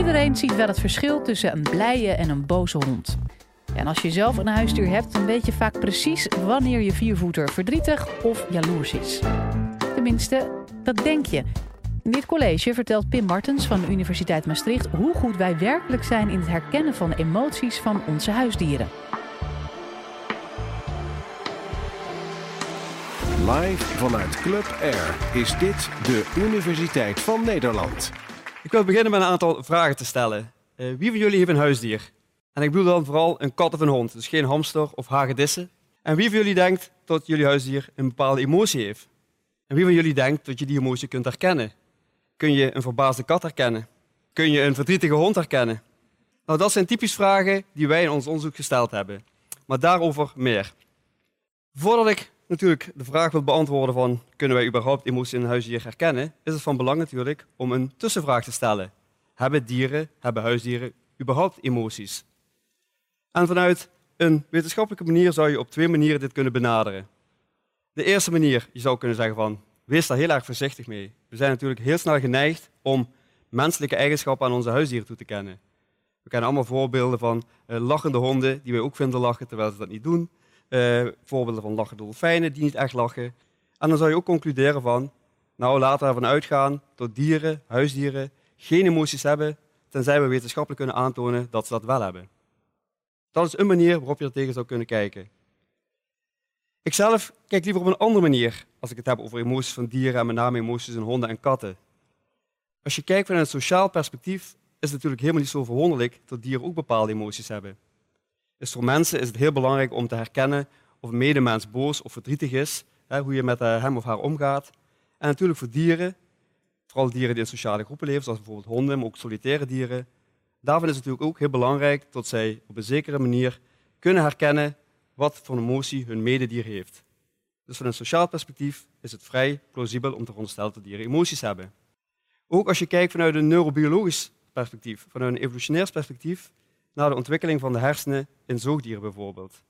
Iedereen ziet wel het verschil tussen een blije en een boze hond. En als je zelf een huisdier hebt, dan weet je vaak precies wanneer je viervoeter verdrietig of jaloers is. Tenminste, dat denk je. In dit college vertelt Pim Martens van de Universiteit Maastricht hoe goed wij werkelijk zijn in het herkennen van emoties van onze huisdieren. Live vanuit Club Air is dit de Universiteit van Nederland. Ik wil beginnen met een aantal vragen te stellen. Uh, wie van jullie heeft een huisdier? En ik bedoel dan vooral een kat of een hond, dus geen hamster of hagedissen. En wie van jullie denkt dat jullie huisdier een bepaalde emotie heeft? En wie van jullie denkt dat je die emotie kunt herkennen? Kun je een verbaasde kat herkennen? Kun je een verdrietige hond herkennen? Nou, dat zijn typisch vragen die wij in ons onderzoek gesteld hebben. Maar daarover meer. Voordat ik natuurlijk de vraag wil beantwoorden van kunnen wij überhaupt emoties in een huisdier herkennen, is het van belang natuurlijk om een tussenvraag te stellen. Hebben dieren, hebben huisdieren überhaupt emoties? En vanuit een wetenschappelijke manier zou je op twee manieren dit kunnen benaderen. De eerste manier, je zou kunnen zeggen van, wees daar heel erg voorzichtig mee. We zijn natuurlijk heel snel geneigd om menselijke eigenschappen aan onze huisdieren toe te kennen. We kennen allemaal voorbeelden van uh, lachende honden die wij ook vinden lachen terwijl ze dat niet doen. Uh, voorbeelden van lachende dolfijnen die niet echt lachen. En dan zou je ook concluderen van, nou laten we ervan uitgaan dat dieren, huisdieren, geen emoties hebben, tenzij we wetenschappelijk kunnen aantonen dat ze dat wel hebben. Dat is een manier waarop je er tegen zou kunnen kijken. Ik zelf kijk liever op een andere manier als ik het heb over emoties van dieren en met name emoties in honden en katten. Als je kijkt vanuit een sociaal perspectief, is het natuurlijk helemaal niet zo verwonderlijk dat dieren ook bepaalde emoties hebben. Dus voor mensen is het heel belangrijk om te herkennen of een medemens boos of verdrietig is, hè, hoe je met eh, hem of haar omgaat. En natuurlijk voor dieren, vooral dieren die in sociale groepen leven, zoals bijvoorbeeld honden, maar ook solitaire dieren, Daarvan is het natuurlijk ook heel belangrijk dat zij op een zekere manier kunnen herkennen wat voor emotie hun mededier heeft. Dus van een sociaal perspectief is het vrij plausibel om te veronderstellen dat dieren emoties hebben. Ook als je kijkt vanuit een neurobiologisch perspectief, vanuit een evolutionair perspectief, naar de ontwikkeling van de hersenen in zoogdieren bijvoorbeeld.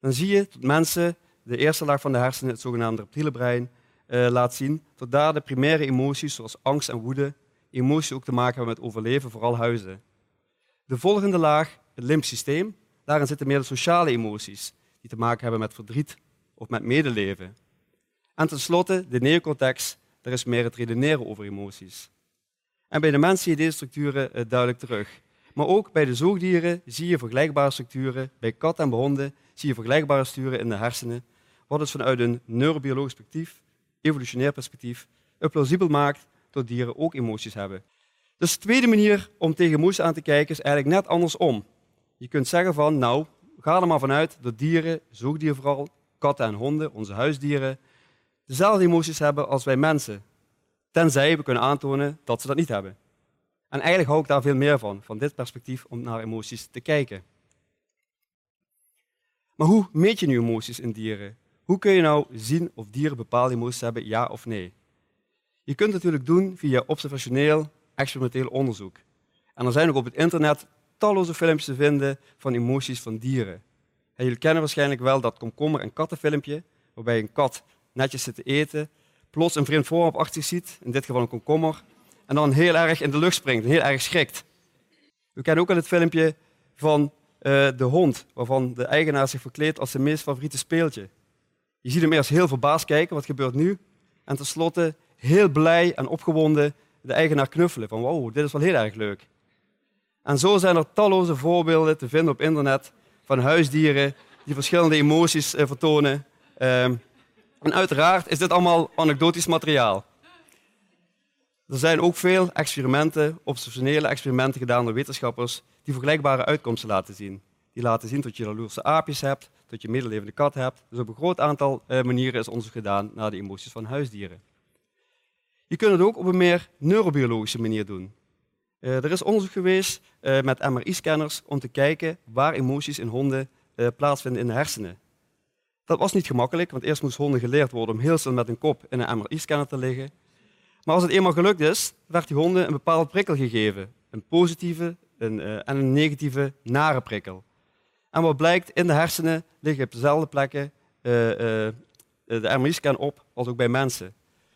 Dan zie je dat mensen de eerste laag van de hersenen, het zogenaamde reptiele brein, eh, laat zien dat daar de primaire emoties zoals angst en woede, emoties ook te maken hebben met overleven, vooral huizen. De volgende laag, het limbsysteem, daarin zitten meer de sociale emoties, die te maken hebben met verdriet of met medeleven. En tenslotte, de neocortex, daar is meer het redeneren over emoties. En bij de mens zie je deze structuren eh, duidelijk terug. Maar ook bij de zoogdieren zie je vergelijkbare structuren, bij katten en honden zie je vergelijkbare structuren in de hersenen, wat dus vanuit een neurobiologisch perspectief, evolutionair perspectief, het plausibel maakt dat dieren ook emoties hebben. Dus de tweede manier om tegen moes aan te kijken is eigenlijk net andersom. Je kunt zeggen van, nou, ga er maar vanuit dat dieren, zoogdieren vooral, katten en honden, onze huisdieren, dezelfde emoties hebben als wij mensen. Tenzij we kunnen aantonen dat ze dat niet hebben. En eigenlijk hou ik daar veel meer van, van dit perspectief om naar emoties te kijken. Maar hoe meet je nu emoties in dieren? Hoe kun je nou zien of dieren bepaalde emoties hebben, ja of nee? Je kunt het natuurlijk doen via observationeel experimenteel onderzoek. En er zijn ook op het internet talloze filmpjes te vinden van emoties van dieren. En jullie kennen waarschijnlijk wel dat komkommer- en kattenfilmpje, waarbij een kat netjes zit te eten, plots een vreemd voorwerp achter ziet, in dit geval een komkommer, en dan heel erg in de lucht springt heel erg schrikt. We kennen ook al het filmpje van uh, de hond, waarvan de eigenaar zich verkleedt als zijn meest favoriete speeltje. Je ziet hem eerst heel verbaasd kijken, wat gebeurt nu? En tenslotte heel blij en opgewonden de eigenaar knuffelen. Van wow, dit is wel heel erg leuk. En zo zijn er talloze voorbeelden te vinden op internet van huisdieren die verschillende emoties eh, vertonen. Ehm, en uiteraard is dit allemaal anekdotisch materiaal. Er zijn ook veel experimenten, observationele experimenten gedaan door wetenschappers die vergelijkbare uitkomsten laten zien. Die laten zien dat je jaloerse aapjes hebt, dat je medelevende kat hebt. Dus op een groot aantal eh, manieren is onderzoek gedaan naar de emoties van huisdieren. Je kunt het ook op een meer neurobiologische manier doen. Uh, er is onderzoek geweest uh, met MRI-scanners om te kijken waar emoties in honden plaatsvinden in de hersenen. Dat was niet gemakkelijk, want eerst moest honden geleerd worden om heel snel met een kop in een MRI-scanner te liggen. Maar als het eenmaal gelukt is, werd die honden een bepaalde prikkel gegeven. Een positieve een, en een negatieve nare prikkel. En wat blijkt, in de hersenen liggen op dezelfde plekken de MRI-scan op als ook bij mensen.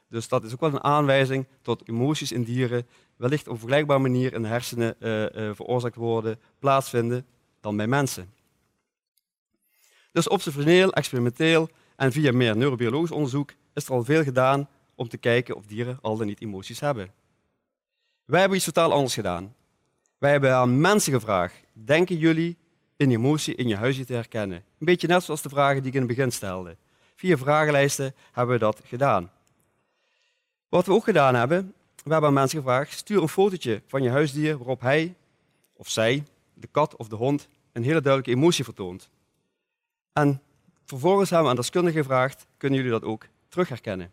Dus dat is ook wel een aanwijzing tot emoties in dieren wellicht op vergelijkbare manier in de hersenen veroorzaakt worden, plaatsvinden dan bij mensen. Dus observationeel, experimenteel en via meer neurobiologisch onderzoek is er al veel gedaan om te kijken of dieren al dan niet emoties hebben. Wij hebben iets totaal anders gedaan. Wij hebben aan mensen gevraagd, denken jullie een emotie in je huisdier te herkennen? Een beetje net zoals de vragen die ik in het begin stelde. Via vragenlijsten hebben we dat gedaan. Wat we ook gedaan hebben, we hebben aan mensen gevraagd, stuur een fotootje van je huisdier waarop hij of zij, de kat of de hond, een hele duidelijke emotie vertoont. En vervolgens hebben we aan deskundigen gevraagd, kunnen jullie dat ook terug herkennen?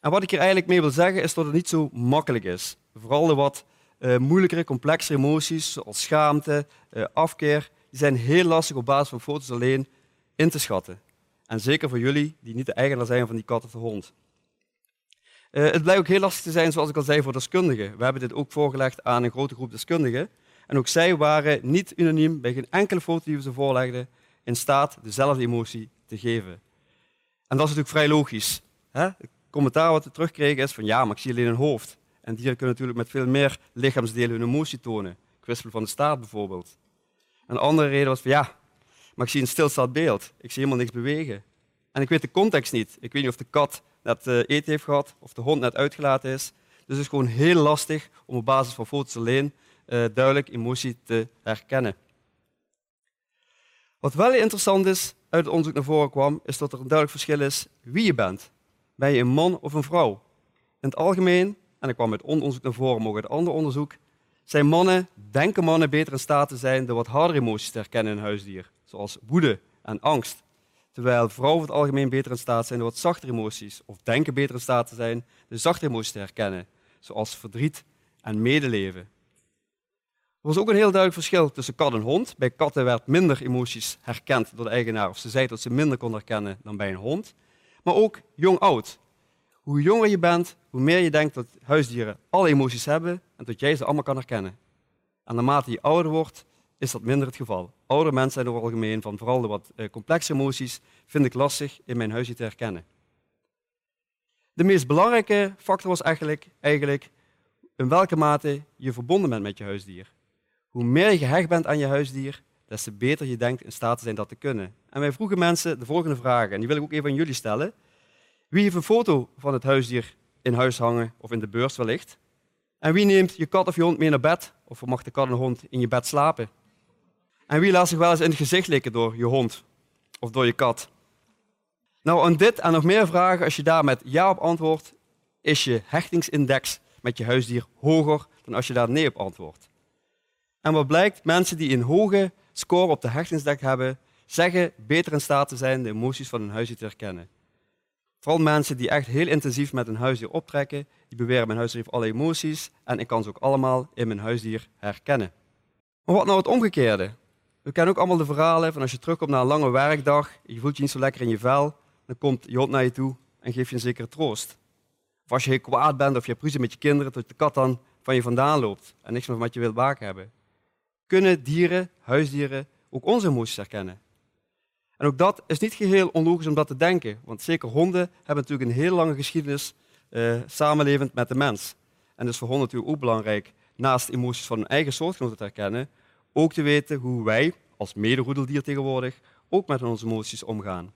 En wat ik hier eigenlijk mee wil zeggen is dat het niet zo makkelijk is. Vooral de wat uh, moeilijkere, complexere emoties, zoals schaamte, uh, afkeer, die zijn heel lastig op basis van foto's alleen in te schatten. En zeker voor jullie die niet de eigenaar zijn van die kat of de hond. Uh, het blijkt ook heel lastig te zijn, zoals ik al zei, voor deskundigen. We hebben dit ook voorgelegd aan een grote groep deskundigen. En ook zij waren niet unaniem bij geen enkele foto die we ze voorlegden in staat dezelfde emotie te geven. En dat is natuurlijk vrij logisch. Hè? Commentaar wat we terugkregen is van ja, maar ik zie alleen een hoofd. En dieren kunnen natuurlijk met veel meer lichaamsdelen hun emotie tonen. Kwispel van de staart bijvoorbeeld. Een andere reden was van ja, maar ik zie een stilstaand beeld. Ik zie helemaal niks bewegen. En ik weet de context niet. Ik weet niet of de kat net uh, eten heeft gehad of de hond net uitgelaten is. Dus het is gewoon heel lastig om op basis van foto's alleen uh, duidelijk emotie te herkennen. Wat wel interessant is, uit het onderzoek naar voren kwam, is dat er een duidelijk verschil is wie je bent. Ben je een man of een vrouw? In het algemeen, en ik kwam uit onderzoek naar voren, maar ook uit ander onderzoek, zijn mannen, denken mannen beter in staat te zijn de wat hardere emoties te herkennen in een huisdier, zoals woede en angst. Terwijl vrouwen over het algemeen beter in staat zijn de wat zachtere emoties, of denken beter in staat te zijn de zachte emoties te herkennen, zoals verdriet en medeleven. Er was ook een heel duidelijk verschil tussen kat en hond. Bij katten werd minder emoties herkend door de eigenaar, of ze zei dat ze minder kon herkennen dan bij een hond. Maar ook jong-oud. Hoe jonger je bent, hoe meer je denkt dat huisdieren alle emoties hebben en dat jij ze allemaal kan herkennen. En naarmate je ouder wordt, is dat minder het geval. Oudere mensen zijn over het algemeen van vooral de wat eh, complexe emoties vind ik lastig in mijn huisdier te herkennen. De meest belangrijke factor was eigenlijk, eigenlijk in welke mate je verbonden bent met je huisdier. Hoe meer je gehecht bent aan je huisdier, des te beter je denkt in staat te zijn dat te kunnen. En wij vroegen mensen de volgende vragen, en die wil ik ook even aan jullie stellen. Wie heeft een foto van het huisdier in huis hangen of in de beurs wellicht? En wie neemt je kat of je hond mee naar bed? Of mag de kat en de hond in je bed slapen? En wie laat zich wel eens in het gezicht likken door je hond of door je kat? Nou, aan dit en nog meer vragen, als je daar met ja op antwoordt, is je hechtingsindex met je huisdier hoger dan als je daar nee op antwoordt. En wat blijkt, mensen die een hoge score op de hechtingsdek hebben, zeggen beter in staat te zijn de emoties van hun huisdier te herkennen. Vooral mensen die echt heel intensief met een huisdier optrekken, die beweren mijn huisdier heeft alle emoties en ik kan ze ook allemaal in mijn huisdier herkennen. Maar wat nou het omgekeerde? We kennen ook allemaal de verhalen van als je terugkomt na een lange werkdag, je voelt je niet zo lekker in je vel, dan komt je hond naar je toe en geeft je een zekere troost. Of als je heel kwaad bent of je hebt ruzie met je kinderen, dat de kat dan van je vandaan loopt en niks meer met je wil maken hebben kunnen dieren, huisdieren, ook onze emoties herkennen. En ook dat is niet geheel onlogisch om dat te denken, want zeker honden hebben natuurlijk een heel lange geschiedenis uh, samenlevend met de mens. En dus voor honden natuurlijk ook belangrijk, naast emoties van hun eigen soortgenoten te herkennen, ook te weten hoe wij, als mederoedeldier tegenwoordig, ook met onze emoties omgaan.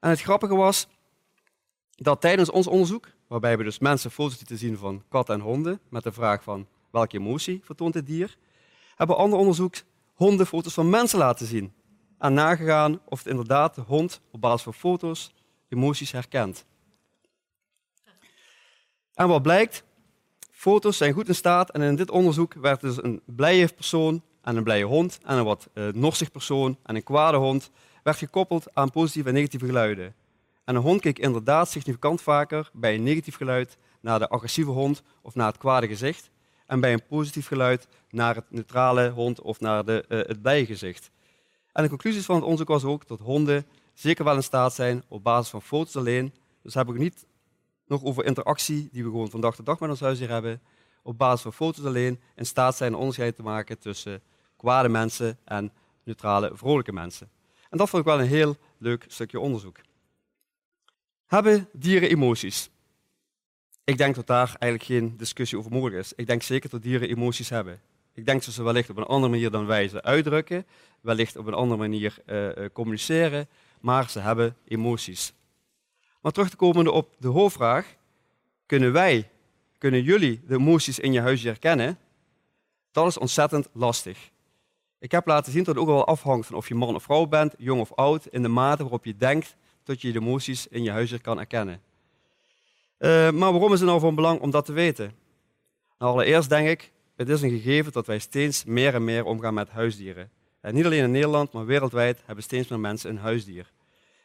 En het grappige was dat tijdens ons onderzoek, waarbij we dus mensen foto's lieten zien van katten en honden, met de vraag van welke emotie vertoont dit dier, hebben ander onderzoek honden foto's van mensen laten zien. En nagegaan of het inderdaad de hond op basis van foto's emoties herkent. En wat blijkt? Foto's zijn goed in staat en in dit onderzoek werd dus een blije persoon en een blije hond en een wat uh, norsig persoon en een kwade hond werd gekoppeld aan positieve en negatieve geluiden. En een hond keek inderdaad significant vaker bij een negatief geluid naar de agressieve hond of naar het kwade gezicht en bij een positief geluid naar het neutrale hond of naar de, uh, het bijgezicht. En de conclusies van het onderzoek was ook dat honden zeker wel in staat zijn op basis van foto's alleen, dus heb ik niet nog over interactie die we gewoon van dag tot dag met ons huisdier hebben, op basis van foto's alleen in staat zijn een onderscheid te maken tussen kwade mensen en neutrale, vrolijke mensen. En dat vond ik wel een heel leuk stukje onderzoek. Hebben dieren emoties? Ik denk dat daar eigenlijk geen discussie over mogelijk is. Ik denk zeker dat dieren emoties hebben. Ik denk dat ze wellicht op een andere manier dan wij ze uitdrukken, wellicht op een andere manier uh, communiceren, maar ze hebben emoties. Maar terug te komen op de hoofdvraag, kunnen wij, kunnen jullie de emoties in je huisdier herkennen? Dat is ontzettend lastig. Ik heb laten zien dat het ook wel afhangt van of je man of vrouw bent, jong of oud, in de mate waarop je denkt dat je de emoties in je huisdier kan herkennen. Uh, maar waarom is het nou van belang om dat te weten? Nou, allereerst denk ik, het is een gegeven dat wij steeds meer en meer omgaan met huisdieren. En niet alleen in Nederland, maar wereldwijd hebben steeds meer mensen een huisdier.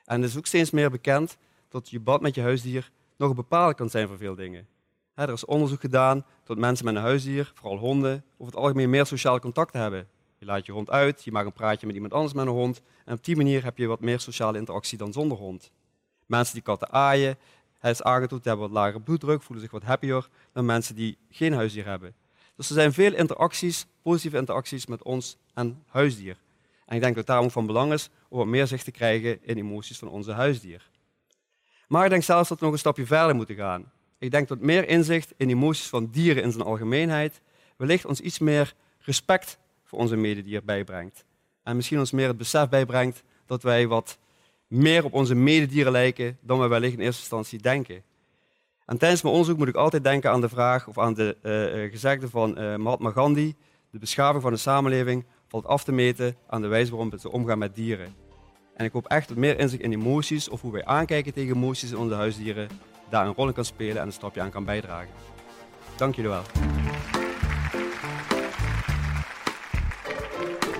En het is ook steeds meer bekend dat je bad met je huisdier nog bepalend kan zijn voor veel dingen. er is onderzoek gedaan dat mensen met een huisdier, vooral honden, over het algemeen meer sociaal contact hebben. Je laat je hond uit, je maakt een praatje met iemand anders met een hond. En op die manier heb je wat meer sociale interactie dan zonder hond. Mensen die katten aaien, het is aangetoond, hebben wat lagere bloeddruk, voelen zich wat happier dan mensen die geen huisdier hebben. Dus er zijn veel interacties, positieve interacties met ons en huisdier. En ik denk dat het daarom van belang is om wat meer zicht te krijgen in emoties van onze huisdier. Maar ik denk zelfs dat we nog een stapje verder moeten gaan. Ik denk dat meer inzicht in emoties van dieren in zijn algemeenheid wellicht ons iets meer respect voor onze mededier bijbrengt. En misschien ons meer het besef bijbrengt dat wij wat meer op onze mededieren lijken dan we wellicht in eerste instantie denken. En tijdens mijn onderzoek moet ik altijd denken aan de vraag of aan de uh, gezegde van uh, Mahatma Gandhi: de beschaving van de samenleving valt af te meten aan de wijze waarop ze omgaan met dieren. En ik hoop echt dat meer inzicht in emoties of hoe wij aankijken tegen emoties in onze huisdieren daar een rol in kan spelen en een stapje aan kan bijdragen. Dank jullie wel.